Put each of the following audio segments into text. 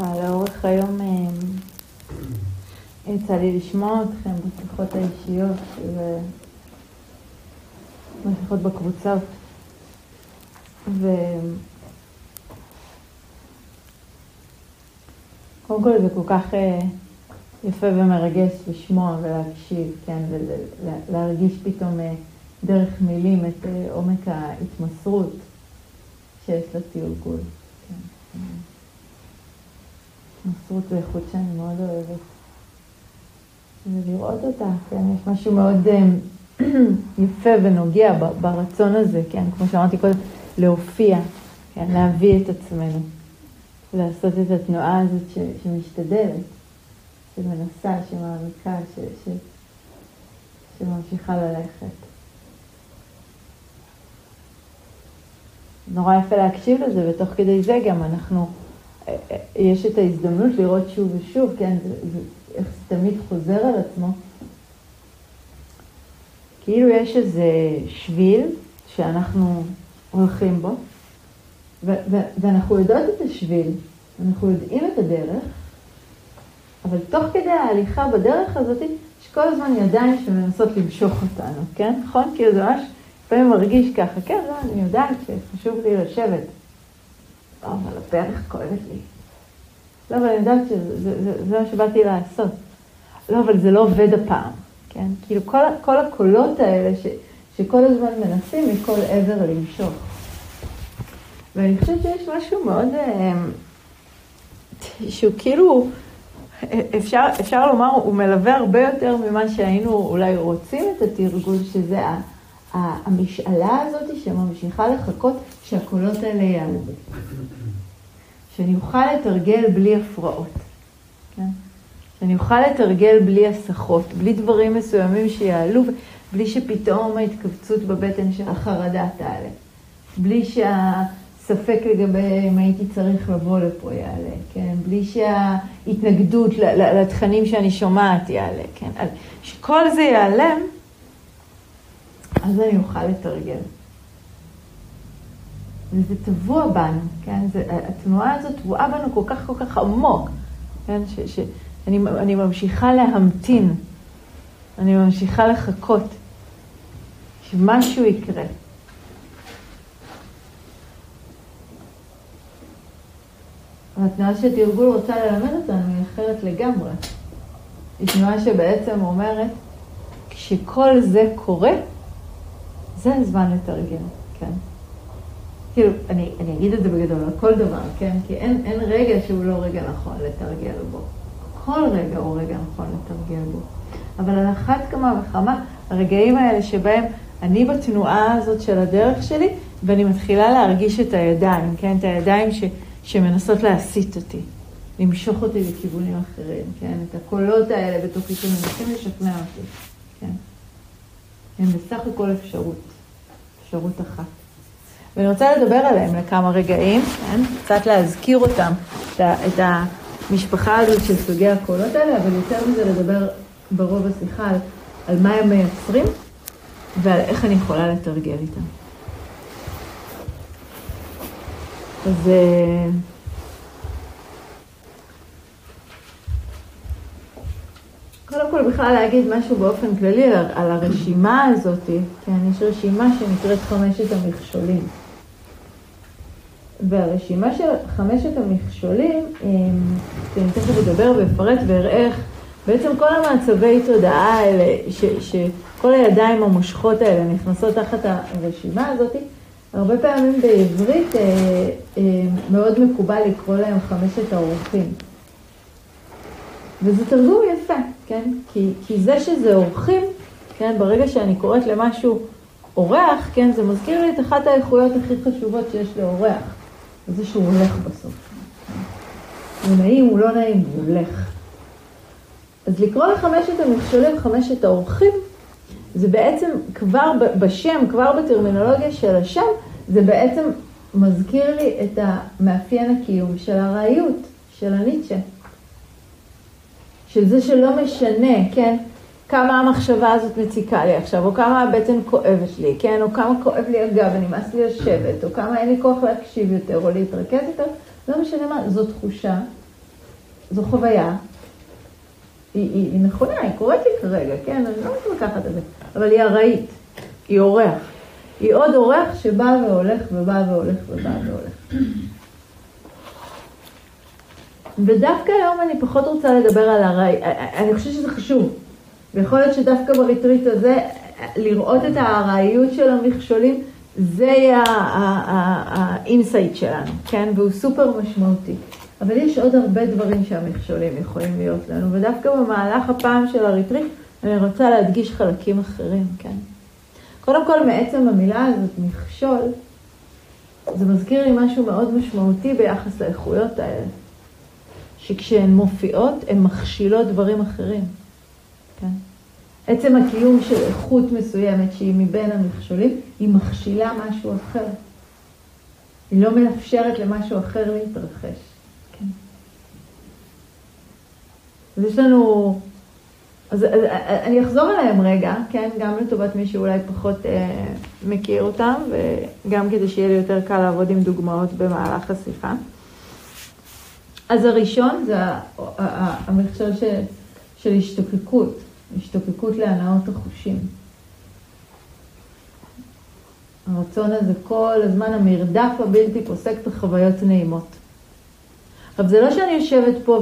ככה לאורך היום יצא לי לשמוע אתכם בשיחות האישיות ובשיחות בקבוצות. ו... קודם כל זה כל כך אה, יפה ומרגש לשמוע ולהקשיב, כן, ולהרגיש פתאום אה, דרך מילים את אה, עומק ההתמסרות שיש לתרגול. כן. התמסרות זה איכות שאני מאוד אוהבת. ולראות אותה, כן, יש משהו מאוד יפה ונוגע ברצון הזה, כן, כמו שאמרתי קודם, להופיע, כן, להביא את עצמנו. לעשות את התנועה הזאת ש, שמשתדלת, שמנסה, שמעמיקה, ש, ש, שממשיכה ללכת. נורא יפה להקשיב לזה, ותוך כדי זה גם אנחנו, אה, אה, יש את ההזדמנות לראות שוב ושוב, כן, זה, זה, איך זה תמיד חוזר על עצמו. כאילו יש איזה שביל שאנחנו הולכים בו, ואנחנו יודעות את השביל, אנחנו יודעים את הדרך, אבל תוך כדי ההליכה בדרך הזאת, יש כל הזמן ידיים שמנסות למשוך אותנו, כן? נכון? כאילו זה ממש, לפעמים מרגיש ככה, כן, לא, אני יודעת שחשוב לי לשבת. אבל הפרח כואבת לי. לא, אבל אני יודעת שזה זה, זה, זה מה שבאתי לעשות. לא, אבל זה לא עובד הפעם, כן? כאילו כל, כל הקולות האלה ש, שכל הזמן מנסים מכל עבר למשוך. ואני חושבת שיש משהו מאוד, אה, שהוא כאילו, אפשר, אפשר לומר, הוא מלווה הרבה יותר ממה שהיינו אולי רוצים את התרגול, שזה המשאלה הזאת שממשיכה לחכות שהקולות האלה יעלו. שאני אוכל לתרגל בלי הפרעות, כן? שאני אוכל לתרגל בלי הסחות, בלי דברים מסוימים שיעלו, בלי שפתאום ההתכווצות בבטן של החרדה תעלה. בלי שה... ספק לגבי אם הייתי צריך לבוא לפה יעלה, כן? בלי שההתנגדות לתכנים שאני שומעת יעלה, כן? אז שכל זה ייעלם, אז אני אוכל לתרגל. וזה טבוע בנו, כן? זה, התנועה הזאת טבועה בנו כל כך כל כך עמוק, כן? ש, שאני אני ממשיכה להמתין, אני ממשיכה לחכות שמשהו יקרה. התנועה שתרגול רוצה ללמד אותנו היא אחרת לגמרי. היא תנועה שבעצם אומרת, כשכל זה קורה, זה הזמן לתרגל, כן? כאילו, אני, אני אגיד את זה בגדול, על כל דבר, כן? כי אין, אין רגע שהוא לא רגע נכון לתרגל בו. כל רגע הוא רגע נכון לתרגל בו. אבל על אחת כמה וכמה, הרגעים האלה שבהם אני בתנועה הזאת של הדרך שלי, ואני מתחילה להרגיש את הידיים, כן? את הידיים ש... שמנסות להסיט אותי, למשוך אותי לכיוונים אחרים, כן? את הקולות האלה בתוכי שמנסים לשכנע אותי, כן? הם בסך הכל אפשרות, אפשרות אחת. ואני רוצה לדבר עליהם לכמה רגעים, כן? קצת להזכיר אותם, את המשפחה הזו של סוגי הקולות האלה, אבל יותר מזה לדבר ברוב השיחה על, על מה הם מייצרים ועל איך אני יכולה לתרגל איתם. אז אה, קודם כל בכלל להגיד משהו באופן כללי על הרשימה הזאת, כן, יש רשימה שנקראת חמשת המכשולים. והרשימה של חמשת המכשולים, שאני תכף אדבר ואפרט ואראה איך בעצם כל המעצבי תודעה האלה, ש, שכל הידיים המושכות האלה נכנסות תחת הרשימה הזאת, הרבה פעמים בעברית אה, אה, מאוד מקובל לקרוא להם חמשת האורחים. וזה תרגום יפה, כן? כי, כי זה שזה אורחים, כן? ברגע שאני קוראת למשהו אורח, כן? זה מזכיר לי את אחת האיכויות הכי חשובות שיש לאורח. זה שהוא הולך בסוף. הוא נעים, הוא לא נעים, הוא הולך. אז לקרוא לחמשת המכשולים חמשת האורחים, זה בעצם כבר בשם, כבר בטרמינולוגיה של השם, זה בעצם מזכיר לי את המאפיין הקיום של הארעיות, של הניטשה. של זה שלא משנה, כן, כמה המחשבה הזאת מציקה לי עכשיו, או כמה הבטן כואבת לי, כן, או כמה כואב לי הגב, ונמאס לי לשבת, או כמה אין לי כוח להקשיב יותר, או להתרכז יותר, לא משנה מה, זו תחושה זו חוויה, היא, היא, היא נכונה, היא קורית לי כרגע, כן, אני לא מתווכחת על זה, אבל היא ארעית, היא אורח. היא עוד אורח שבא והולך ובא והולך ובא והולך. ודווקא היום אני פחות רוצה לדבר על הרי, אני חושבת שזה חשוב. ויכול להיות שדווקא בריטריט הזה, לראות את הארעיות של המכשולים, זה יהיה ה insight שלנו, כן? והוא סופר משמעותי. אבל יש עוד הרבה דברים שהמכשולים יכולים להיות לנו, ודווקא במהלך הפעם של הריטריט, אני רוצה להדגיש חלקים אחרים, כן? קודם כל, מעצם המילה הזאת, מכשול, זה מזכיר לי משהו מאוד משמעותי ביחס לאיכויות האלה. שכשהן מופיעות, הן מכשילות דברים אחרים. עצם הקיום של איכות מסוימת שהיא מבין המכשולים, היא מכשילה משהו אחר. היא לא מאפשרת למשהו אחר להתרחש. אז יש לנו... אז, אז אני אחזור עליהם רגע, כן? גם לטובת מי שאולי פחות אה, מכיר אותם, וגם כדי שיהיה לי יותר קל לעבוד עם דוגמאות במהלך השיחה. אז הראשון זה המכשול של, של השתוקקות, השתוקקות להנאות החושים. הרצון הזה כל הזמן, המרדף הבלתי פוסק בחוויות נעימות. עכשיו, זה לא שאני יושבת פה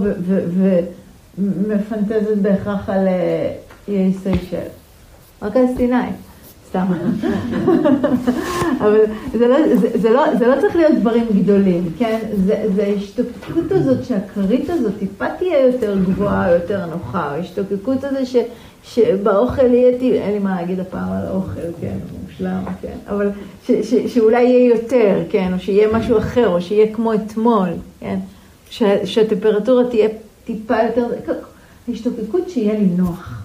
ומפנטזת בהכרח על אה, איי סיישל, רק על סיני. סתם. אבל זה לא, זה, זה, לא, זה לא צריך להיות דברים גדולים, כן? זה, ההשתוקקות הזאת שהכרית הזאת טיפה תהיה יותר גבוהה, יותר נוחה, ההשתוקקות הזאת ש, שבאוכל יהיה, אין לי מה להגיד הפעם על האוכל, כן, מושלם, כן, אבל ש, ש, שאולי יהיה יותר, כן, או שיהיה משהו אחר, או שיהיה כמו אתמול, כן? ש, שהטמפרטורה תהיה טיפה יותר, השתוקקות שיהיה לי נוח.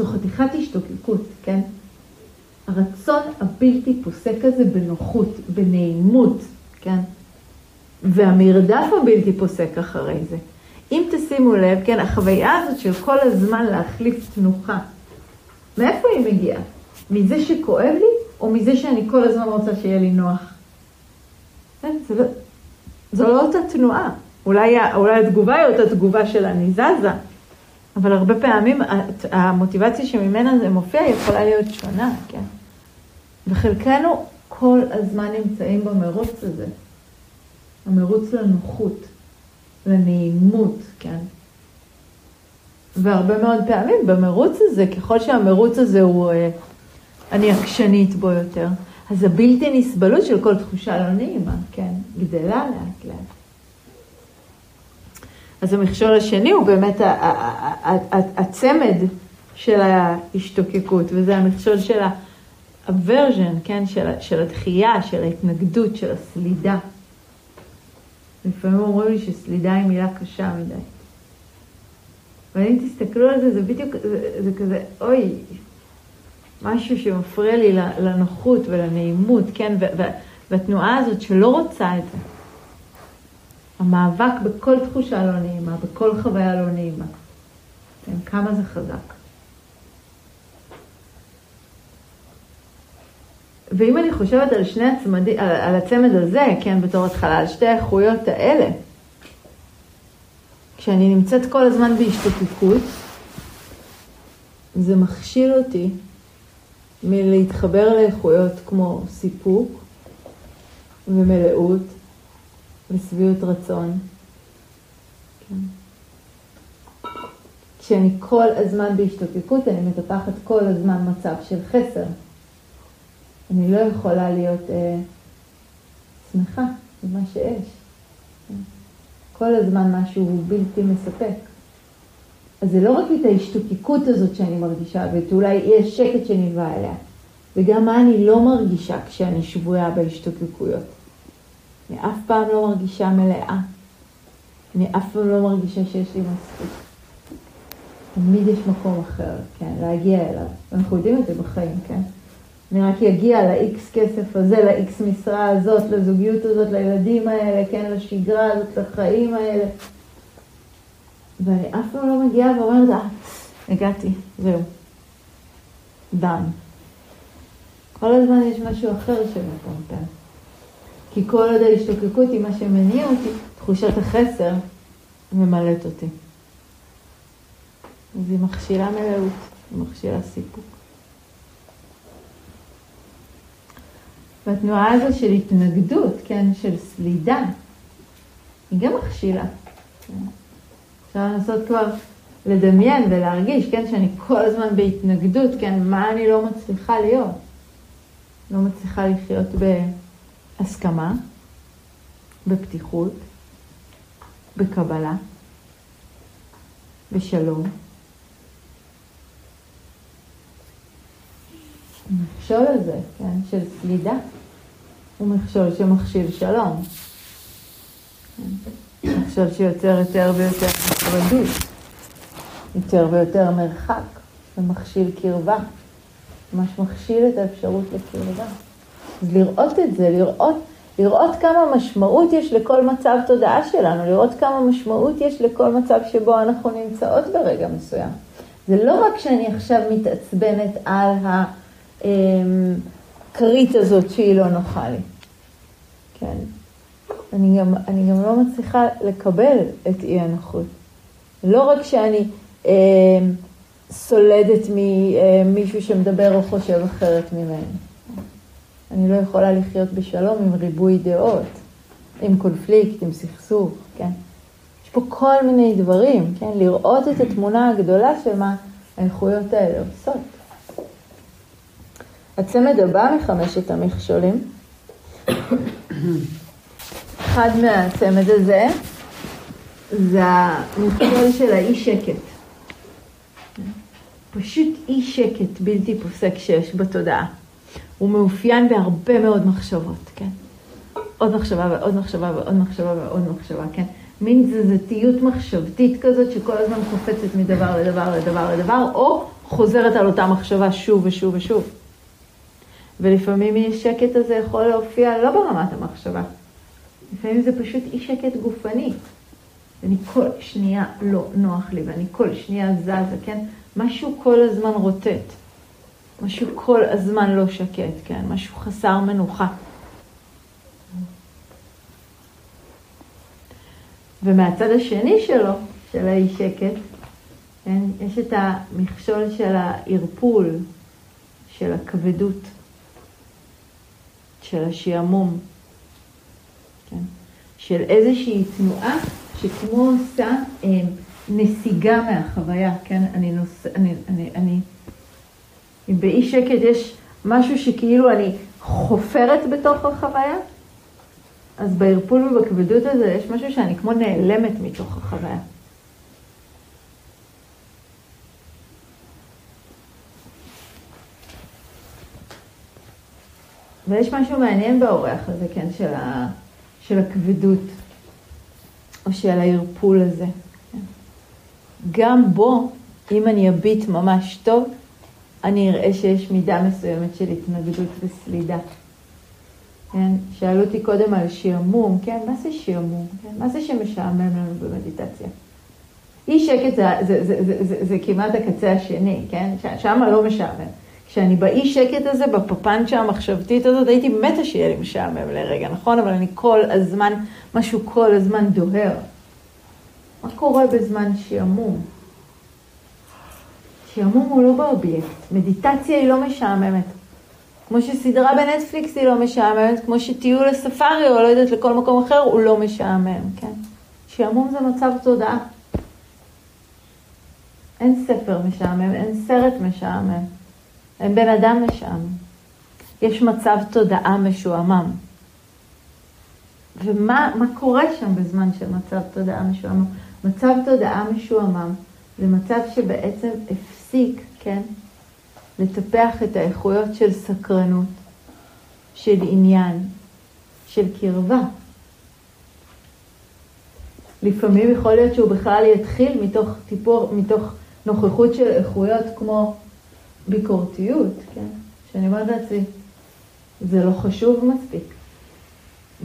זו חתיכת השתוקקות, כן? הרצון הבלתי פוסק הזה בנוחות, בנעימות, כן? והמרדף הבלתי פוסק אחרי זה. אם תשימו לב, כן, החוויה הזאת של כל הזמן להחליף תנוחה, מאיפה היא מגיעה? מזה שכואב לי, או מזה שאני כל הזמן רוצה שיהיה לי נוח? כן, זה לא, זו לא אותה תנועה. אולי, אולי התגובה היא אותה תגובה של אני זזה, אבל הרבה פעמים המוטיבציה שממנה זה מופיע יכולה להיות שונה, כן? וחלקנו כל הזמן נמצאים במרוץ הזה, המרוץ לנוחות, לנעימות, כן? והרבה מאוד פעמים במרוץ הזה, ככל שהמרוץ הזה הוא, אה, אני עקשנית בו יותר, אז הבלתי נסבלות של כל תחושה לא נעימה, כן? גדלה לאט לאט. אז המכשול השני הוא באמת הצמד של ההשתוקקות, וזה המכשול של ה-aversion, כן? של, של הדחייה, של ההתנגדות, של הסלידה. לפעמים אומרים לי שסלידה היא מילה קשה מדי. אבל אם תסתכלו על זה, זה בדיוק, זה, זה כזה, אוי, משהו שמפריע לי לנוחות ולנעימות, כן? והתנועה הזאת שלא רוצה את זה. המאבק בכל תחושה לא נעימה, בכל חוויה לא נעימה. כן, כמה זה חזק. ואם אני חושבת על שני הצמדים, על, על הצמד הזה, כן, בתור התחלה, על שתי האיכויות האלה, כשאני נמצאת כל הזמן בהשתתפות, זה מכשיל אותי מלהתחבר לאיכויות כמו סיפוק ומלאות ושביעות רצון. כן. כשאני כל הזמן בהשתוקקות, אני מטפחת כל הזמן מצב של חסר. אני לא יכולה להיות אה, שמחה במה שיש. כל הזמן משהו בלתי מספק. אז זה לא רק את ההשתוקקות הזאת שאני מרגישה, ואת אולי אי השקט שנלווה אליה, וגם מה אני לא מרגישה כשאני שבויה בהשתוקקויות. אני אף פעם לא מרגישה מלאה. אני אף פעם לא מרגישה שיש לי מספיק. תמיד יש מקום אחר, כן, להגיע אליו. אנחנו יודעים את זה בחיים, כן? אני רק אגיע ל-X כסף הזה, ל-X משרה הזאת, לזוגיות הזאת, לילדים האלה, כן, לשגרה הזאת, לחיים האלה. ואני אף פעם לא מגיעה ואומרת, אה, הגעתי, זהו. דן. כל הזמן יש משהו אחר שמפמפם. כי כל עוד ההשתוקקות היא מה שמניע אותי, תחושת החסר, ממלאת אותי. אז היא מכשילה מלאות, היא מכשילה סיפוק. והתנועה הזו של התנגדות, כן, של סלידה, היא גם מכשילה. אפשר לנסות כבר לדמיין ולהרגיש, כן, שאני כל הזמן בהתנגדות, כן, מה אני לא מצליחה להיות. לא מצליחה לחיות בהסכמה, בפתיחות, בקבלה, בשלום. המכשול הזה, כן, של סלידה, הוא מכשול שמכשיל שלום. מכשול שיוצר יותר ויותר נפרדות, יותר ויותר מרחק, ומכשיל קרבה. ממש מכשיל את האפשרות לקרבה. לראות את זה, לראות, לראות כמה משמעות יש לכל מצב תודעה שלנו, לראות כמה משמעות יש לכל מצב שבו אנחנו נמצאות ברגע מסוים. זה לא רק שאני עכשיו מתעצבנת על הכרית הזאת שהיא לא נוחה לי. כן. אני גם, אני גם לא מצליחה לקבל את אי הנוחות. לא רק שאני אה, סולדת ממישהו שמדבר או חושב אחרת ממני. אני לא יכולה לחיות בשלום עם ריבוי דעות, עם קונפליקט, עם סכסוך, כן? יש פה כל מיני דברים, כן? לראות את התמונה הגדולה של מה האיכויות האלה עושות. הצמד הבא מחמשת המכשולים, אחד מהצמד הזה זה המכשול של האי שקט. פשוט אי שקט בלתי פוסק שיש בתודעה. הוא מאופיין בהרבה מאוד מחשבות, כן? עוד מחשבה ועוד מחשבה ועוד מחשבה ועוד מחשבה, כן? מין תזזתיות מחשבתית כזאת שכל הזמן קופצת מדבר לדבר לדבר לדבר, או חוזרת על אותה מחשבה שוב ושוב ושוב. ולפעמים אי שקט הזה יכול להופיע לא ברמת המחשבה, לפעמים זה פשוט אי שקט גופני. ואני כל שנייה לא נוח לי, ואני כל שנייה זזה, כן? משהו כל הזמן רוטט, משהו כל הזמן לא שקט, כן? משהו חסר מנוחה. ומהצד השני שלו, של האי שקט, כן? יש את המכשול של הערפול, של הכבדות, של השעמום, כן? של איזושהי תנועה שכמו עושה אה, נסיגה מהחוויה, כן? אני נוס... אני, אני, אני... באי שקט יש משהו שכאילו אני חופרת בתוך החוויה, אז בערפול ובכבדות הזה יש משהו שאני כמו נעלמת מתוך החוויה. ויש משהו מעניין באורח הזה, כן, של, ה, של הכבדות, או של הערפול הזה. גם בו, אם אני אביט ממש טוב, אני אראה שיש מידה מסוימת של התנגדות וסלידה. כן? שאלו אותי קודם על שעמום, כן? מה זה שעמום? כן? מה זה שמשעמם לנו במדיטציה? אי שקט זה, זה, זה, זה, זה, זה כמעט הקצה השני, כן? שם לא משעמם. כשאני באי שקט הזה, בפפנצ'ה המחשבתית הזאת, הייתי מתה שיהיה לי משעמם לרגע, נכון? אבל אני כל הזמן, משהו כל הזמן דוהר. מה קורה בזמן שעמום? שעמום הוא לא באובייקט, מדיטציה היא לא משעממת. כמו שסדרה בנטפליקס היא לא משעממת, כמו שטיול לספארי או לא יודעת לכל מקום אחר הוא לא משעמם, כן? שעמום זה מצב תודעה. אין ספר משעמם, אין סרט משעמם, אין בן אדם משעמם. יש מצב תודעה משועמם. ומה קורה שם בזמן של מצב תודעה משועמם? מצב תודעה משועמם זה מצב שבעצם הפסיק, כן, לטפח את האיכויות של סקרנות, של עניין, של קרבה. לפעמים יכול להיות שהוא בכלל יתחיל מתוך טיפור, מתוך נוכחות של איכויות כמו ביקורתיות, כן? שאני אומרת לעצמי, זה לא חשוב מספיק,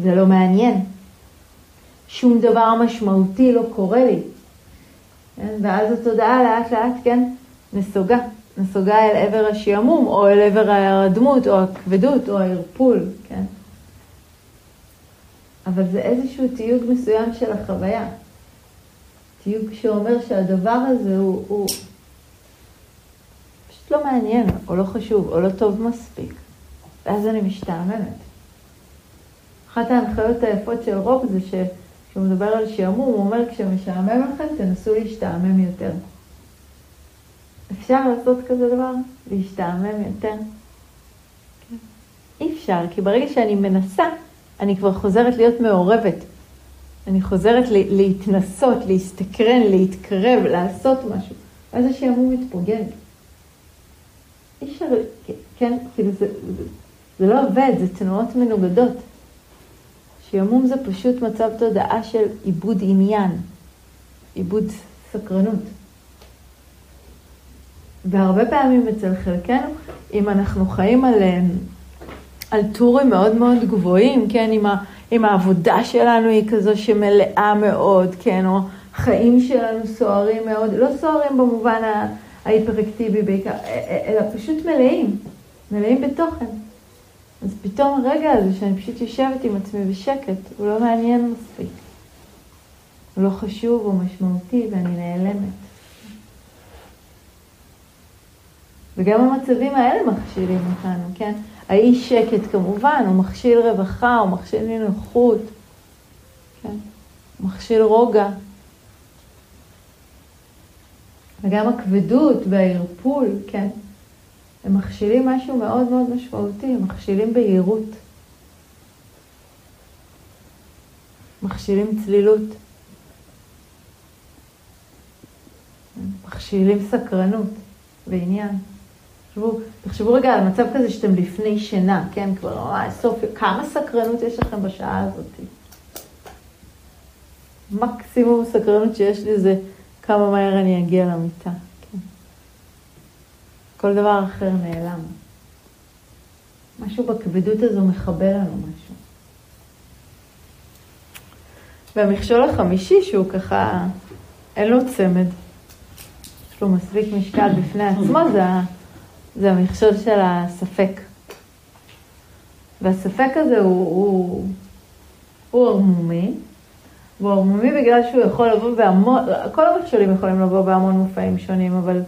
זה לא מעניין, שום דבר משמעותי לא קורה לי. כן? ואז התודעה לאט לאט, כן, נסוגה, נסוגה אל עבר השעמום, או אל עבר הדמות, או הכבדות, או הערפול, כן. אבל זה איזשהו תיוג מסוים של החוויה. תיוג שאומר שהדבר הזה הוא, הוא פשוט לא מעניין, או לא חשוב, או לא טוב מספיק. ואז אני משתעממת. אחת ההנחיות היפות של רוב זה שכשהוא מדבר על שעמום, הוא אומר כשמשעמם לכם תנסו להשתעמם יותר. אפשר לעשות כזה דבר? להשתעמם יותר? כן. אי אפשר, כי ברגע שאני מנסה, אני כבר חוזרת להיות מעורבת. אני חוזרת להתנסות, להסתקרן, להתקרב, לעשות משהו. ואז השעמום מתפוגג. אי אפשר, כן, כאילו זה, זה, זה לא עובד, זה תנועות מנוגדות. שעמום זה פשוט מצב תודעה של עיבוד עניין, עיבוד סקרנות. והרבה פעמים אצל חלקנו, אם אנחנו חיים על, אה, על טורים מאוד מאוד גבוהים, כן, אם, ה, אם העבודה שלנו היא כזו שמלאה מאוד, כן, או חיים שלנו סוערים מאוד, לא סוערים במובן ההיפראקטיבי בעיקר, אלא פשוט מלאים, מלאים בתוכן. אז פתאום הרגע הזה שאני פשוט יושבת עם עצמי בשקט, הוא לא מעניין מספיק. הוא לא חשוב, הוא משמעותי ואני נעלמת. וגם המצבים האלה מכשילים אותנו, כן? האי שקט כמובן, הוא מכשיל רווחה, הוא מכשיל נינוחות, כן? הוא מכשיל רוגע. וגם הכבדות והערפול, כן? הם מכשילים משהו מאוד מאוד משמעותי, הם מכשילים בהירות. מכשילים צלילות. מכשילים סקרנות ועניין. תחשבו, תחשבו רגע על מצב כזה שאתם לפני שינה, כן? כבר ממש סוף, כמה סקרנות יש לכם בשעה הזאת? מקסימום סקרנות שיש לי זה כמה מהר אני אגיע למיטה. כן. כל דבר אחר נעלם. משהו בכבדות הזו מכבה לנו משהו. והמכשול החמישי, שהוא ככה, אין לו צמד, יש לו מספיק משקל בפני עצמו, זה, זה המכשול של הספק. והספק הזה הוא, הוא, הוא ערמומי, והוא ערמומי בגלל שהוא יכול לבוא בהמון, כל המכשולים יכולים לבוא בהמון מופעים שונים, אבל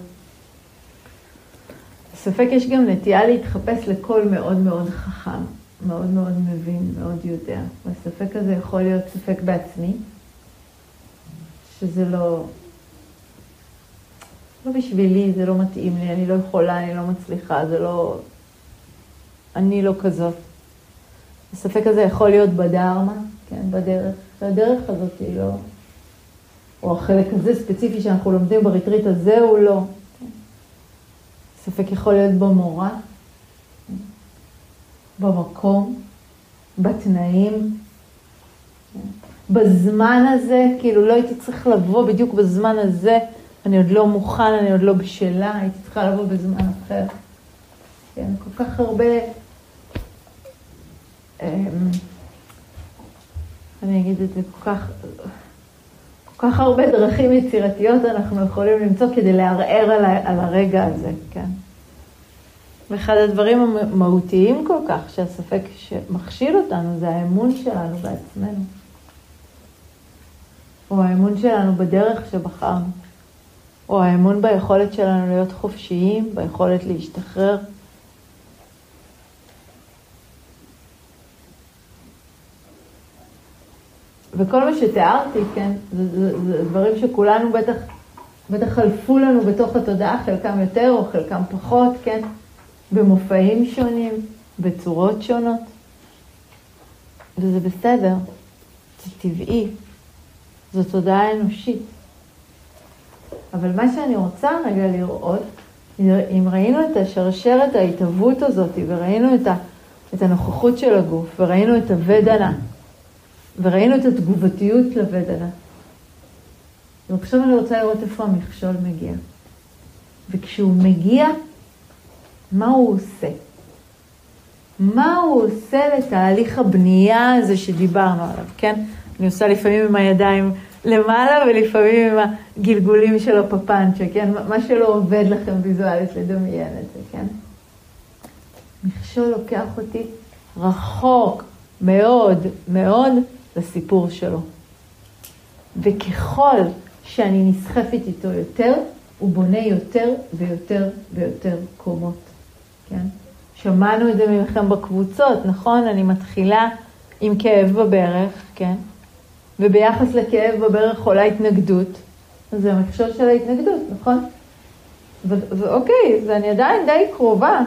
ספק יש גם נטייה להתחפש לקול מאוד מאוד חכם, מאוד מאוד מבין, מאוד יודע. והספק הזה יכול להיות ספק בעצמי, שזה לא, לא בשבילי, זה לא מתאים לי, אני לא יכולה, אני לא מצליחה, זה לא... אני לא כזאת. הספק הזה יכול להיות בדרמה, כן, בדרך. והדרך הזאת היא לא... או החלק הזה ספציפי שאנחנו לומדים בריטריט הזה הוא לא. ספק יכול להיות במורה, במקום, בתנאים, בזמן הזה, כאילו לא הייתי צריך לבוא בדיוק בזמן הזה, אני עוד לא מוכן, אני עוד לא בשלה, הייתי צריכה לבוא בזמן אחר. כן, כל כך הרבה... אמ, אני אגיד את זה כל כך, כל כך הרבה דרכים יצירתיות אנחנו יכולים למצוא כדי לערער על, על הרגע הזה, כן. ואחד הדברים המהותיים כל כך שהספק שמכשיל אותנו זה האמון שלנו בעצמנו. או האמון שלנו בדרך שבחרנו. או האמון ביכולת שלנו להיות חופשיים, ביכולת להשתחרר. וכל מה שתיארתי, כן, זה, זה, זה דברים שכולנו בטח, בטח חלפו לנו בתוך התודעה, חלקם יותר או חלקם פחות, כן, במופעים שונים, בצורות שונות. וזה בסדר, זה טבעי, זו תודעה אנושית. אבל מה שאני רוצה רגע לראות, אם ראינו את השרשרת ההתהוות הזאת, וראינו את, ה, את הנוכחות של הגוף, וראינו את הוודנה, וראינו את התגובתיות לבדלה. ועכשיו אני רוצה לראות איפה המכשול מגיע. וכשהוא מגיע, מה הוא עושה? מה הוא עושה לתהליך הבנייה הזה שדיברנו עליו, כן? אני עושה לפעמים עם הידיים למעלה ולפעמים עם הגלגולים של הפפנצ'ה, כן? מה שלא עובד לכם ויזואלית לדמיין את זה, כן? מכשול לוקח אותי רחוק מאוד מאוד לסיפור שלו. וככל שאני נסחפת איתו יותר, הוא בונה יותר ויותר ויותר קומות, כן? שמענו את זה ממכם בקבוצות, נכון? אני מתחילה עם כאב בברך, כן? וביחס לכאב בברך עולה התנגדות, זה המכשול של ההתנגדות, נכון? ואוקיי, ואני עדיין די קרובה,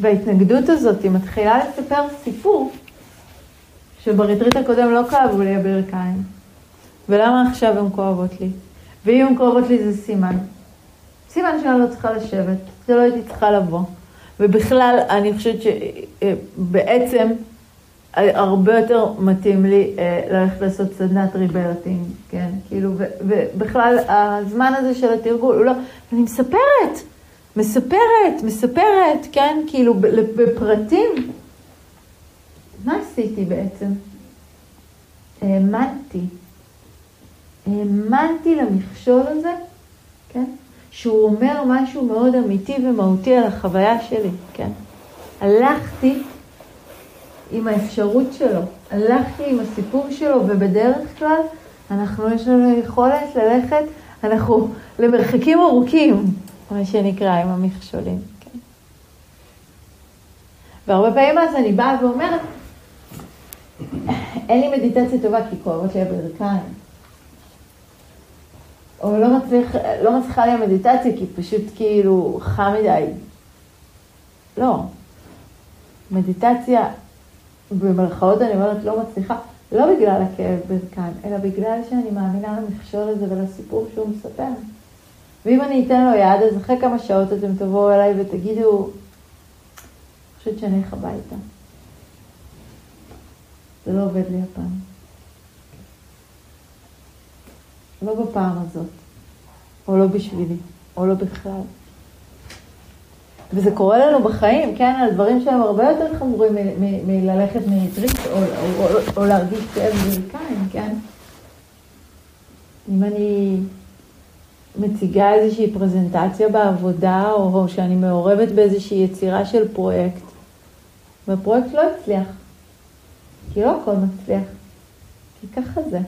וההתנגדות הזאת היא מתחילה לספר סיפור שבריטריט הקודם לא כאבו לי הברכיים, ולמה עכשיו הן כואבות לי? ואם הן כואבות לי זה סימן. סימן שאני לא צריכה לשבת, זה לא הייתי צריכה לבוא. ובכלל, אני חושבת שבעצם הרבה יותר מתאים לי אה, ללכת לעשות סדנת ריברטינג, כן? כאילו, ובכלל, הזמן הזה של התרגול, הוא לא, אני מספרת, מספרת, מספרת, כן? כאילו, בפרטים. מה עשיתי בעצם? האמנתי. האמנתי למכשול הזה, כן? שהוא אומר משהו מאוד אמיתי ומהותי על החוויה שלי, כן? הלכתי עם האפשרות שלו, הלכתי עם הסיפור שלו, ובדרך כלל אנחנו, יש לנו יכולת ללכת, אנחנו למרחקים ארוכים, מה שנקרא, עם המכשולים, כן? והרבה פעמים אז אני באה ואומרת, אין לי מדיטציה טובה כי כואבות לי הברכיים. או לא, מצליח, לא מצליחה לי המדיטציה כי פשוט כאילו חם מדי. לא. מדיטציה, במרכאות אני אומרת לא מצליחה, לא בגלל הכאב ברכיים, אלא בגלל שאני מאמינה למכשול הזה ולסיפור שהוא מספר. ואם אני אתן לו יד, אז אחרי כמה שעות אתם תבואו אליי ותגידו, אני חושבת שאני אלך הביתה. זה לא עובד לי הפעם. לא בפעם הזאת, או לא בשבילי, או לא בכלל. וזה קורה לנו בחיים, כן, על דברים שהם הרבה יותר חמורים מללכת מטריק או, או, או, או להרגיש כאב ברכיים, כן? אם אני מציגה איזושהי פרזנטציה בעבודה, או, או שאני מעורבת באיזושהי יצירה של פרויקט, והפרויקט לא הצליח, כי לא הכל מצליח, כי ככה זה.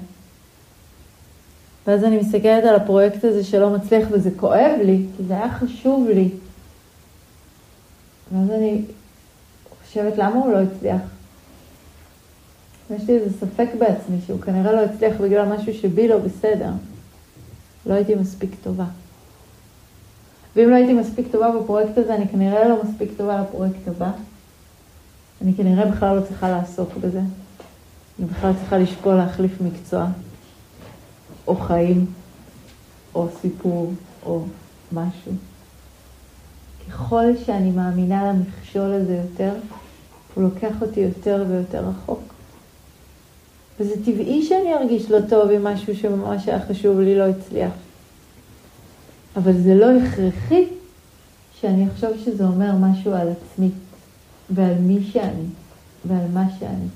ואז אני מסתכלת על הפרויקט הזה שלא מצליח וזה כואב לי, כי זה היה חשוב לי. ואז אני חושבת למה הוא לא הצליח. יש לי איזה ספק בעצמי שהוא כנראה לא הצליח בגלל משהו שבי לא בסדר. לא הייתי מספיק טובה. ואם לא הייתי מספיק טובה בפרויקט הזה, אני כנראה לא מספיק טובה לפרויקט הבא. אני כנראה בכלל לא צריכה לעסוק בזה. אני בכלל צריכה לשקול להחליף מקצוע. או חיים, או סיפור, או משהו. ככל שאני מאמינה למכשול הזה יותר, הוא לוקח אותי יותר ויותר רחוק. וזה טבעי שאני ארגיש לא טוב אם משהו שממש היה חשוב לי לא הצליח. אבל זה לא הכרחי שאני אחשוב שזה אומר משהו על עצמי, ועל מי שאני, ועל מה שאני.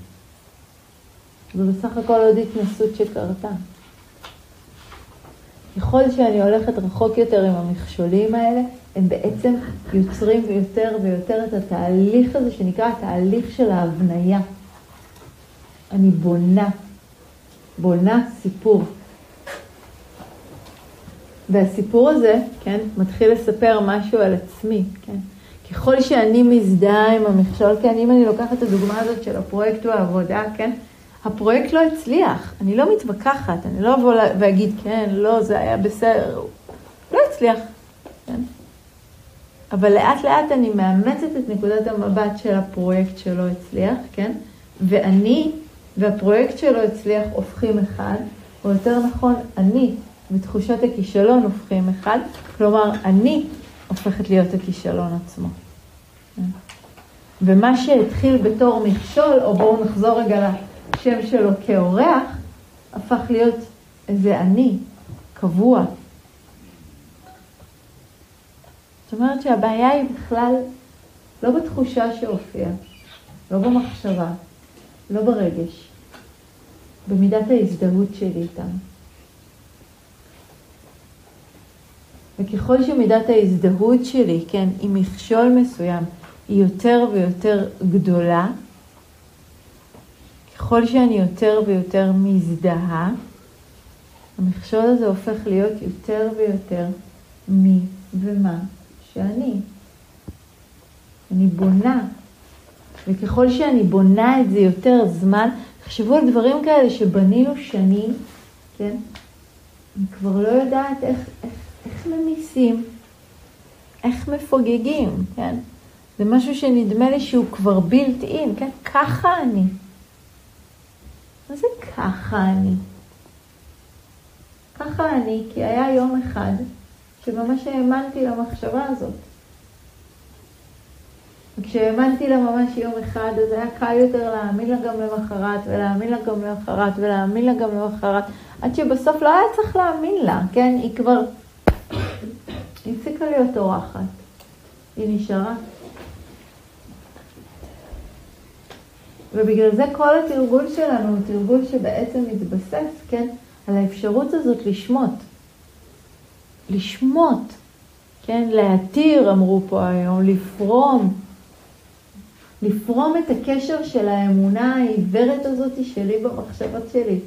זה בסך הכל עוד התנסות שקרתה. ככל שאני הולכת רחוק יותר עם המכשולים האלה, הם בעצם יוצרים יותר ויותר את התהליך הזה שנקרא התהליך של ההבניה. אני בונה, בונה סיפור. והסיפור הזה, כן, מתחיל לספר משהו על עצמי, כן. ככל שאני מזדהה עם המכשול, כן, אם אני לוקחת את הדוגמה הזאת של הפרויקט או העבודה, כן, הפרויקט לא הצליח, אני לא מתווכחת, אני לא אבוא ואגיד, כן, לא, זה היה בסדר, לא הצליח, כן? אבל לאט לאט אני מאמצת את נקודת המבט של הפרויקט שלא הצליח, כן? ואני והפרויקט שלא הצליח הופכים אחד, או יותר נכון, אני ותחושת הכישלון הופכים אחד, כלומר, אני הופכת להיות הכישלון עצמו. ומה שהתחיל בתור מכשול, או בואו נחזור רגע השם שלו כאורח הפך להיות איזה אני, קבוע. זאת אומרת שהבעיה היא בכלל לא בתחושה שהופיעה, לא במחשבה, לא ברגש, במידת ההזדהות שלי איתם. וככל שמידת ההזדהות שלי, כן, עם מכשול מסוים, היא יותר ויותר גדולה, ככל שאני יותר ויותר מזדהה, המכשול הזה הופך להיות יותר ויותר מי ומה שאני. אני בונה. וככל שאני בונה את זה יותר זמן, תחשבו על דברים כאלה שבנינו שנים, כן? אני כבר לא יודעת איך, איך, איך ממיסים, איך מפוגגים, כן? זה משהו שנדמה לי שהוא כבר בילט אין, כן? ככה אני. מה זה ככה אני? ככה אני, כי היה יום אחד שממש האמנתי למחשבה הזאת. וכשהאמנתי לה ממש יום אחד, אז היה קל יותר להאמין לה גם למחרת, ולהאמין לה גם למחרת, ולהאמין לה גם למחרת, עד שבסוף לא היה צריך להאמין לה, כן? היא כבר הפסיקה להיות אורחת. היא נשארה. ובגלל זה כל התרגול שלנו הוא תרגול שבעצם מתבסס, כן, על האפשרות הזאת לשמוט. לשמוט, כן, להתיר, אמרו פה היום, לפרום. לפרום את הקשר של האמונה העיוורת הזאת שלי במחשבות שלי,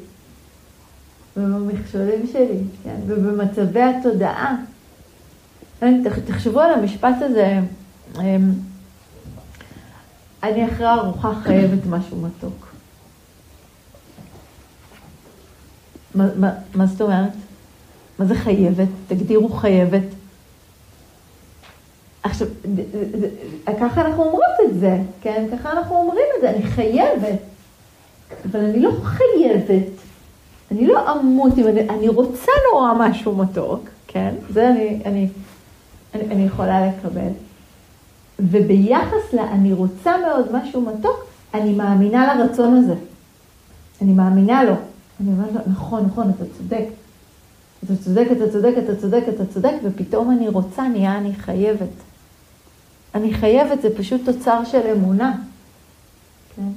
ובמכשולים שלי, כן, ובמצבי התודעה. תחשבו על המשפט הזה, אמ, אני אחרי ארוחה חייבת משהו מתוק. מה, מה, מה זאת אומרת? מה זה חייבת? תגדירו חייבת. עכשיו, ככה אנחנו אומרות את זה, כן? ככה אנחנו אומרים את זה, אני חייבת. אבל אני לא חייבת. אני לא אמות אם אני, אני רוצה נורא משהו מתוק, כן? זה אני, אני, אני, אני יכולה לקבל. וביחס ל"אני רוצה מאוד משהו מתוק", אני מאמינה לרצון הזה. אני מאמינה לו. אני אומרת לו, נכון, נכון, אתה צודק. אתה צודק, אתה צודק, אתה צודק, אתה צודק, ופתאום אני רוצה, נהיה אני חייבת. אני חייבת, זה פשוט תוצר של אמונה. כן?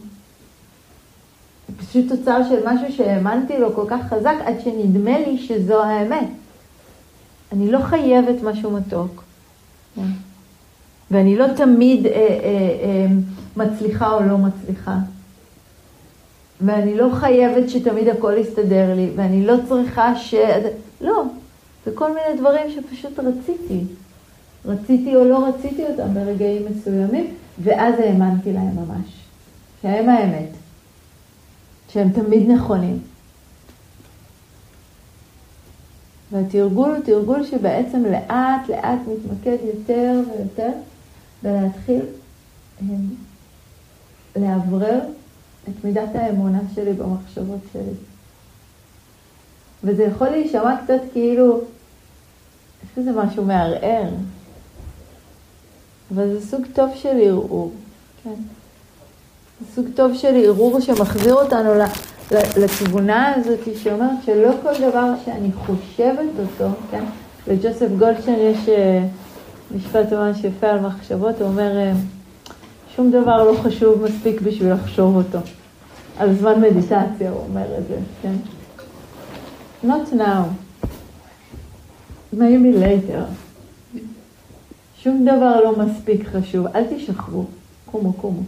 זה פשוט תוצר של משהו שהאמנתי לו כל כך חזק, עד שנדמה לי שזו האמת. אני לא חייבת משהו מתוק. כן? ואני לא תמיד אה, אה, אה, מצליחה או לא מצליחה. ואני לא חייבת שתמיד הכל יסתדר לי, ואני לא צריכה ש... לא, זה כל מיני דברים שפשוט רציתי. רציתי או לא רציתי אותם ברגעים מסוימים, ואז האמנתי להם ממש. שהם האמת. שהם תמיד נכונים. והתרגול הוא תרגול שבעצם לאט לאט מתמקד יותר ויותר ולהתחיל לאוורר את מידת האמונה שלי במחשבות שלי. וזה יכול להישמע קצת כאילו, יש בזה משהו מערער, אבל זה סוג טוב של ערעור, כן. זה סוג טוב של ערעור שמחזיר אותנו לתבונה הזאת שאומרת שלא כל דבר שאני חושבת אותו, כן, לג'וסף גולדשטיין יש אה, משפט ממש יפה על מחשבות, הוא אומר, אה, שום דבר לא חשוב מספיק בשביל לחשוב אותו. על זמן מדיטציה הוא אומר את זה, כן? Not now. maybe later. שום דבר לא מספיק חשוב, אל תשכבו, קומו קומו.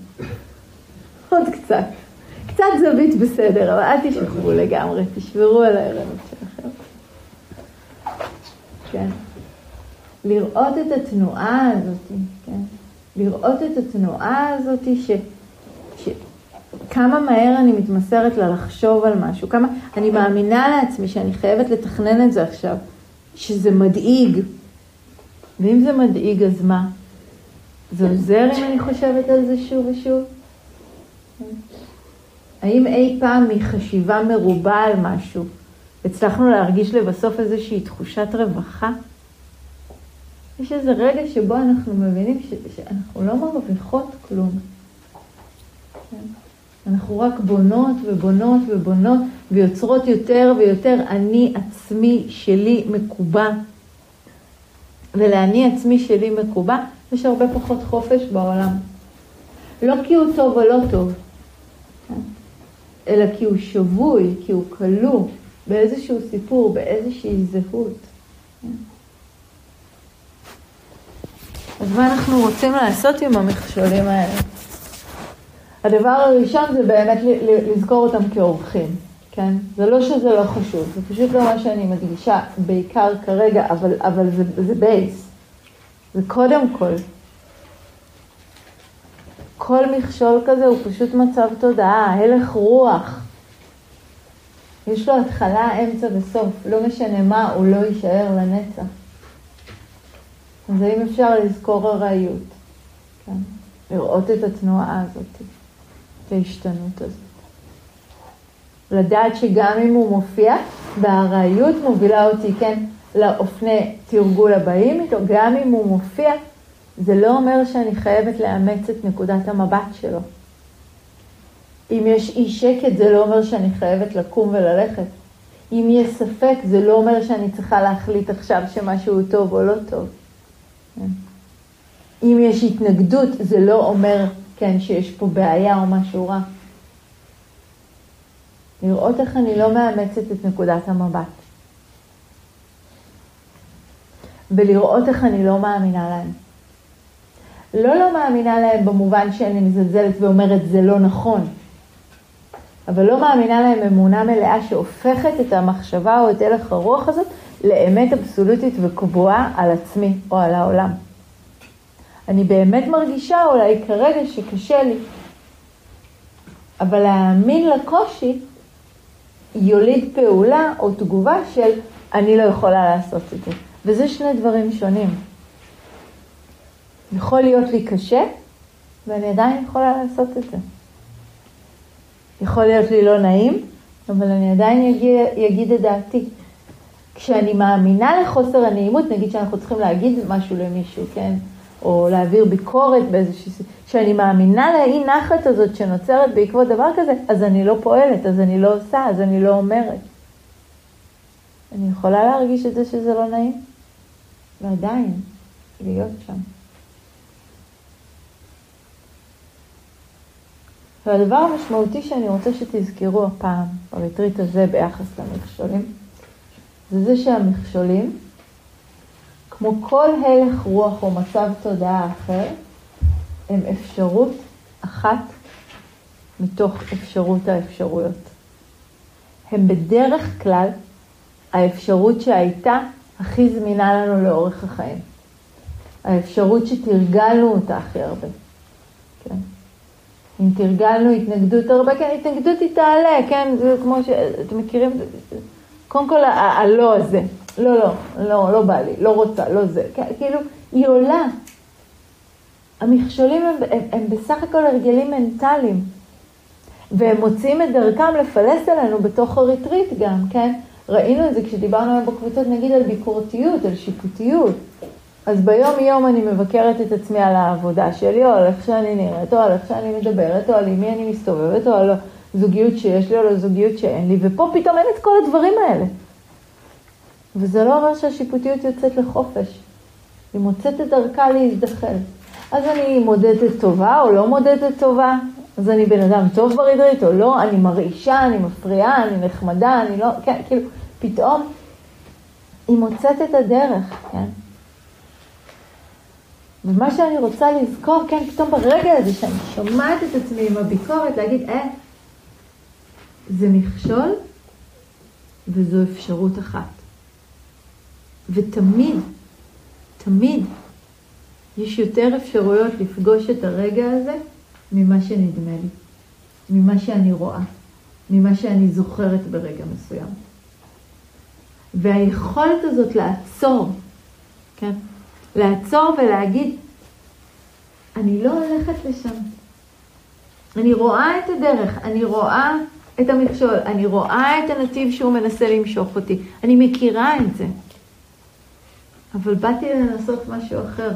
עוד קצת. קצת זווית בסדר, אבל אל תשכבו לגמרי, תשברו על הערנות שלכם. כן. לראות את התנועה הזאת, כן? לראות את התנועה הזאת ש... ש... כמה מהר אני מתמסרת לה לחשוב על משהו, כמה אני מאמינה לעצמי שאני חייבת לתכנן את זה עכשיו, שזה מדאיג. ואם זה מדאיג, אז מה? זה עוזר אם אני חושבת על זה שוב ושוב? האם אי פעם מחשיבה מרובה על משהו הצלחנו להרגיש לבסוף איזושהי תחושת רווחה? יש איזה רגע שבו אנחנו מבינים ש- שאנחנו לא מרוויחות כלום. כן? אנחנו רק בונות ובונות ובונות ויוצרות יותר ויותר אני עצמי שלי מקובע. ולאני עצמי שלי מקובע יש הרבה פחות חופש בעולם. לא כי הוא טוב או לא טוב, כן? אלא כי הוא שבוי, כי הוא כלוא באיזשהו סיפור, באיזושהי זהות. אז מה אנחנו רוצים לעשות עם המכשולים האלה? הדבר הראשון זה באמת לזכור אותם כאורחים. כן? זה לא שזה לא חשוב, זה פשוט לא מה שאני מדגישה בעיקר כרגע, אבל, אבל זה, זה בייס. זה קודם כל. כל מכשול כזה הוא פשוט מצב תודעה, הלך רוח. יש לו התחלה, אמצע וסוף, לא משנה מה, הוא לא יישאר לנצח. אז האם אפשר לזכור ארעיות, כן? לראות את התנועה הזאת, את ההשתנות הזאת. לדעת שגם אם הוא מופיע, והארעיות מובילה אותי, כן, לאופני תרגול הבאים איתו, גם אם הוא מופיע, זה לא אומר שאני חייבת לאמץ את נקודת המבט שלו. אם יש אי שקט, זה לא אומר שאני חייבת לקום וללכת. אם יש ספק, זה לא אומר שאני צריכה להחליט עכשיו שמשהו טוב או לא טוב. כן. אם יש התנגדות, זה לא אומר, כן, שיש פה בעיה או משהו רע. לראות איך אני לא מאמצת את נקודת המבט. ולראות איך אני לא מאמינה להם. לא לא מאמינה להם במובן שאני מזלזלת ואומרת זה לא נכון, אבל לא מאמינה להם אמונה מלאה שהופכת את המחשבה או את הלך הרוח הזאת לאמת אבסולוטית וקבועה על עצמי או על העולם. אני באמת מרגישה אולי כרגע שקשה לי, אבל להאמין לקושי יוליד פעולה או תגובה של אני לא יכולה לעשות את זה. וזה שני דברים שונים. יכול להיות לי קשה, ואני עדיין יכולה לעשות את זה. יכול להיות לי לא נעים, אבל אני עדיין אגיד, את דעתי. כשאני מאמינה לחוסר הנעימות, נגיד שאנחנו צריכים להגיד משהו למישהו, כן? או להעביר ביקורת באיזושהי... כשאני מאמינה לאי נחת הזאת שנוצרת בעקבות דבר כזה, אז אני לא פועלת, אז אני לא עושה, אז אני לא אומרת. אני יכולה להרגיש את זה שזה לא נעים, ועדיין להיות שם. והדבר המשמעותי שאני רוצה שתזכרו הפעם, בריטריט הזה ביחס למכשולים, זה זה שהמכשולים, כמו כל הלך רוח או מצב תודעה אחר, הם אפשרות אחת מתוך אפשרות האפשרויות. הם בדרך כלל האפשרות שהייתה הכי זמינה לנו לאורך החיים. האפשרות שתרגלנו אותה הכי הרבה. כן? אם תרגלנו התנגדות הרבה, כן, התנגדות היא תעלה, כן, זה כמו שאתם מכירים, קודם כל הלא הזה, לא, לא, לא, לא בא לי, לא רוצה, לא זה, כאילו, היא עולה. המכשולים הם, הם, הם בסך הכל הרגלים מנטליים, והם מוצאים את דרכם לפלס עלינו בתוך הריטריט גם, כן? ראינו את זה כשדיברנו היום בקבוצות, נגיד על ביקורתיות, על שיפוטיות. אז ביום יום אני מבקרת את עצמי על העבודה שלי, או על איך שאני נראית, או על איך שאני מדברת, או על עם מי אני מסתובבת, או על הזוגיות שיש לי, או על הזוגיות שאין לי, ופה פתאום אין את כל הדברים האלה. וזה לא אומר שהשיפוטיות יוצאת לחופש. היא מוצאת את דרכה להזדחל. אז אני מודדת טובה או לא מודדת טובה, אז אני בן אדם טוב ברידרית או לא, אני מרעישה, אני מפריעה, אני נחמדה, אני לא, כן, כאילו, פתאום היא מוצאת את הדרך, כן? ומה שאני רוצה לזכור, כן, פתאום ברגע הזה שאני שומעת את עצמי עם הביקורת, להגיד, אה, זה מכשול וזו אפשרות אחת. ותמיד, תמיד, יש יותר אפשרויות לפגוש את הרגע הזה ממה שנדמה לי, ממה שאני רואה, ממה שאני זוכרת ברגע מסוים. והיכולת הזאת לעצור, כן? לעצור ולהגיד, אני לא הולכת לשם. אני רואה את הדרך, אני רואה את המכשול, אני רואה את הנתיב שהוא מנסה למשוך אותי, אני מכירה את זה. אבל באתי לנסות משהו אחר.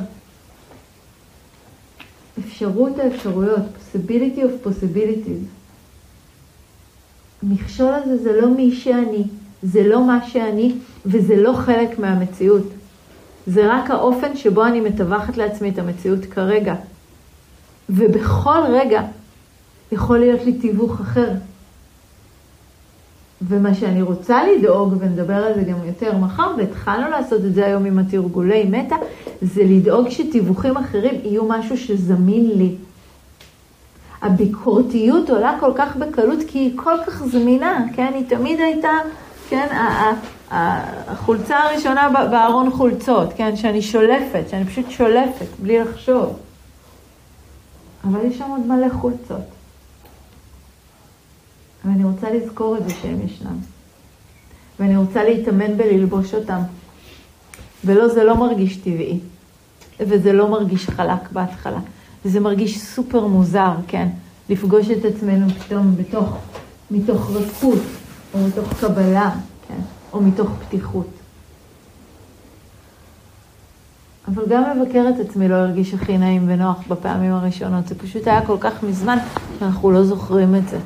אפשרות האפשרויות, possibility of possibilities. המכשול הזה זה לא מי שאני, זה לא מה שאני, וזה לא חלק מהמציאות. זה רק האופן שבו אני מטווחת לעצמי את המציאות כרגע. ובכל רגע יכול להיות לי תיווך אחר. ומה שאני רוצה לדאוג, ונדבר על זה גם יותר מחר, והתחלנו לעשות את זה היום עם התרגולי מטה, זה לדאוג שתיווכים אחרים יהיו משהו שזמין לי. הביקורתיות עולה כל כך בקלות כי היא כל כך זמינה, כן? היא תמיד הייתה, כן? החולצה הראשונה בארון חולצות, כן? שאני שולפת, שאני פשוט שולפת בלי לחשוב. אבל יש שם עוד מלא חולצות. ואני רוצה לזכור את זה שהם ישנם. ואני רוצה להתאמן בללבוש אותם. ולא, זה לא מרגיש טבעי. וזה לא מרגיש חלק בהתחלה. וזה מרגיש סופר מוזר, כן? לפגוש את עצמנו פתאום בתוך, מתוך רכות, או מתוך קבלה, כן? או מתוך פתיחות. אבל גם לבקר את עצמי לא הרגיש הכי נעים ונוח בפעמים הראשונות. זה פשוט היה כל כך מזמן שאנחנו לא זוכרים את זה.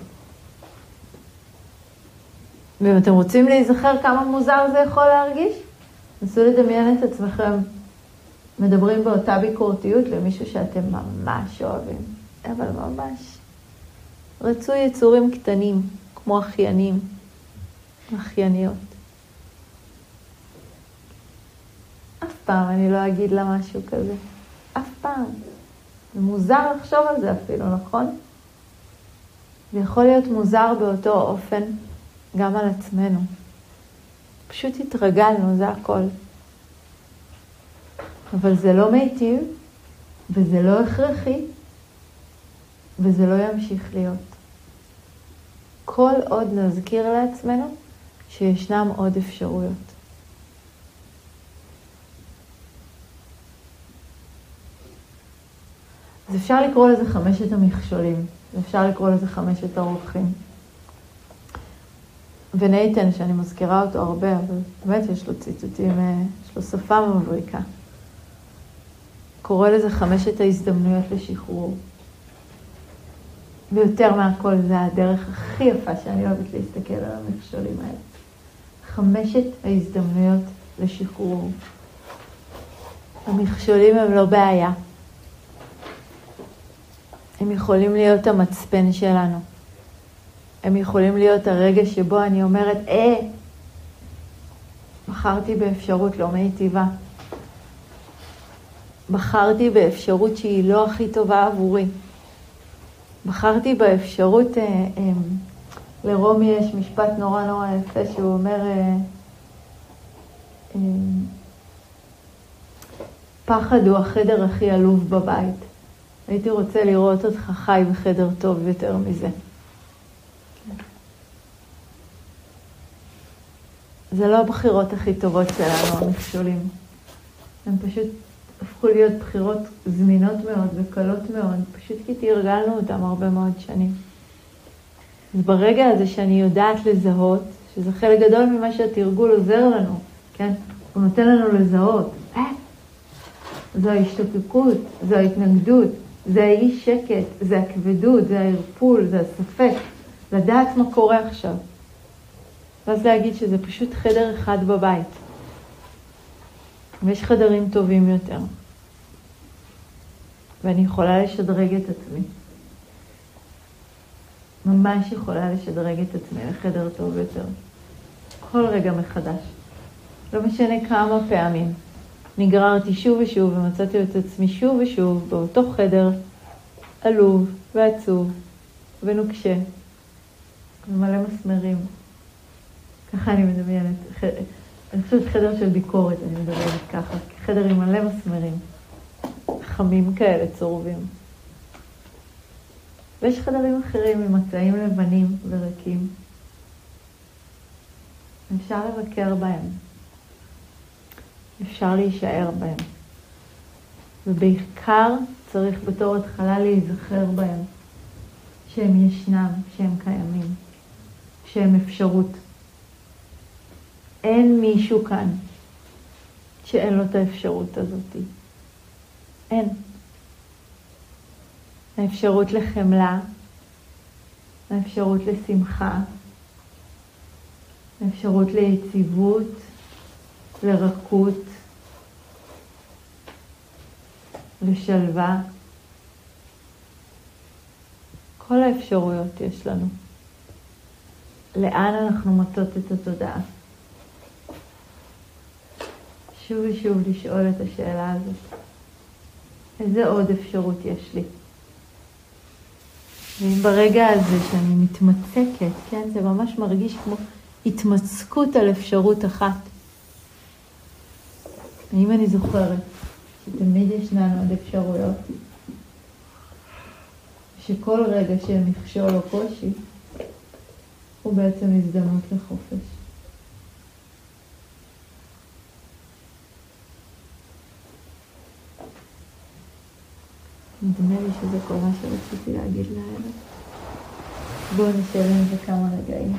ואם אתם רוצים להיזכר כמה מוזר זה יכול להרגיש, נסו לדמיין את עצמכם מדברים באותה ביקורתיות למישהו שאתם ממש אוהבים, אבל ממש. רצו יצורים קטנים, כמו אחיינים, אחייניות. אף פעם אני לא אגיד לה משהו כזה. אף פעם. זה מוזר לחשוב על זה אפילו, נכון? זה יכול להיות מוזר באותו אופן גם על עצמנו. פשוט התרגלנו, זה הכל. אבל זה לא מיטיב, וזה לא הכרחי, וזה לא ימשיך להיות. כל עוד נזכיר לעצמנו שישנם עוד אפשרויות. אז אפשר לקרוא לזה חמשת המכשולים, ואפשר לקרוא לזה חמשת האורחים. ונייתן, שאני מזכירה אותו הרבה, אבל באמת יש לו ציטוטים, אה, יש לו שפה מבריקה. קורא לזה חמשת ההזדמנויות לשחרור. ויותר מהכל זה הדרך הכי יפה שאני אוהבת להסתכל על המכשולים האלה. חמשת ההזדמנויות לשחרור. המכשולים הם לא בעיה. הם יכולים להיות המצפן שלנו. הם יכולים להיות הרגע שבו אני אומרת, אה, בחרתי באפשרות לא מיטיבה. בחרתי באפשרות שהיא לא הכי טובה עבורי. בחרתי באפשרות, אה, אה, לרומי יש משפט נורא נורא יפה שהוא אומר, אה, אה, פחד הוא החדר הכי עלוב בבית. הייתי רוצה לראות אותך חי בחדר טוב יותר מזה. זה לא הבחירות הכי טובות שלנו, המכשולים. הם פשוט הפכו להיות בחירות זמינות מאוד וקלות מאוד, פשוט כי תרגלנו אותם הרבה מאוד שנים. אז ברגע הזה שאני יודעת לזהות, שזה חלק גדול ממה שהתרגול עוזר לנו, כן? הוא נותן לנו לזהות. אה, זו ההשתוקקות, זו ההתנגדות, זה האי שקט, זה הכבדות, זה הערפול, זה הספק. לדעת מה קורה עכשיו. ואז להגיד שזה פשוט חדר אחד בבית. ויש חדרים טובים יותר. ואני יכולה לשדרג את עצמי. ממש יכולה לשדרג את עצמי לחדר טוב יותר. כל רגע מחדש. לא משנה כמה פעמים. נגררתי שוב ושוב ומצאתי את עצמי שוב ושוב באותו חדר עלוב ועצוב ונוקשה ומלא מסמרים. ככה אני מדמיינת. אני חושבת חדר של ביקורת, אני מדברת ככה, חדר עם מלא מסמרים, חמים כאלה, צורבים. ויש חדרים אחרים עם מצעים לבנים וריקים. אפשר לבקר בהם. אפשר להישאר בהם. ובעיקר צריך בתור התחלה להיזכר בהם, שהם ישנם, שהם קיימים, שהם אפשרות. אין מישהו כאן שאין לו את האפשרות הזאת. אין. האפשרות לחמלה, האפשרות לשמחה, האפשרות ליציבות, לרכות, לשלווה. כל האפשרויות יש לנו. לאן אנחנו מטות את התודעה? שוב ושוב לשאול את השאלה הזאת. איזה עוד אפשרות יש לי? ואם ברגע הזה שאני מתמצקת, כן, זה ממש מרגיש כמו התמצקות על אפשרות אחת. האם אני זוכרת שתמיד ישנן עוד אפשרויות, שכל רגע של מכשול או קושי הוא בעצם הזדמנות לחופש. נדמה לי שזה כל מה שרציתי להגיד לערב. בואו נשאר עם זה כמה רגעים.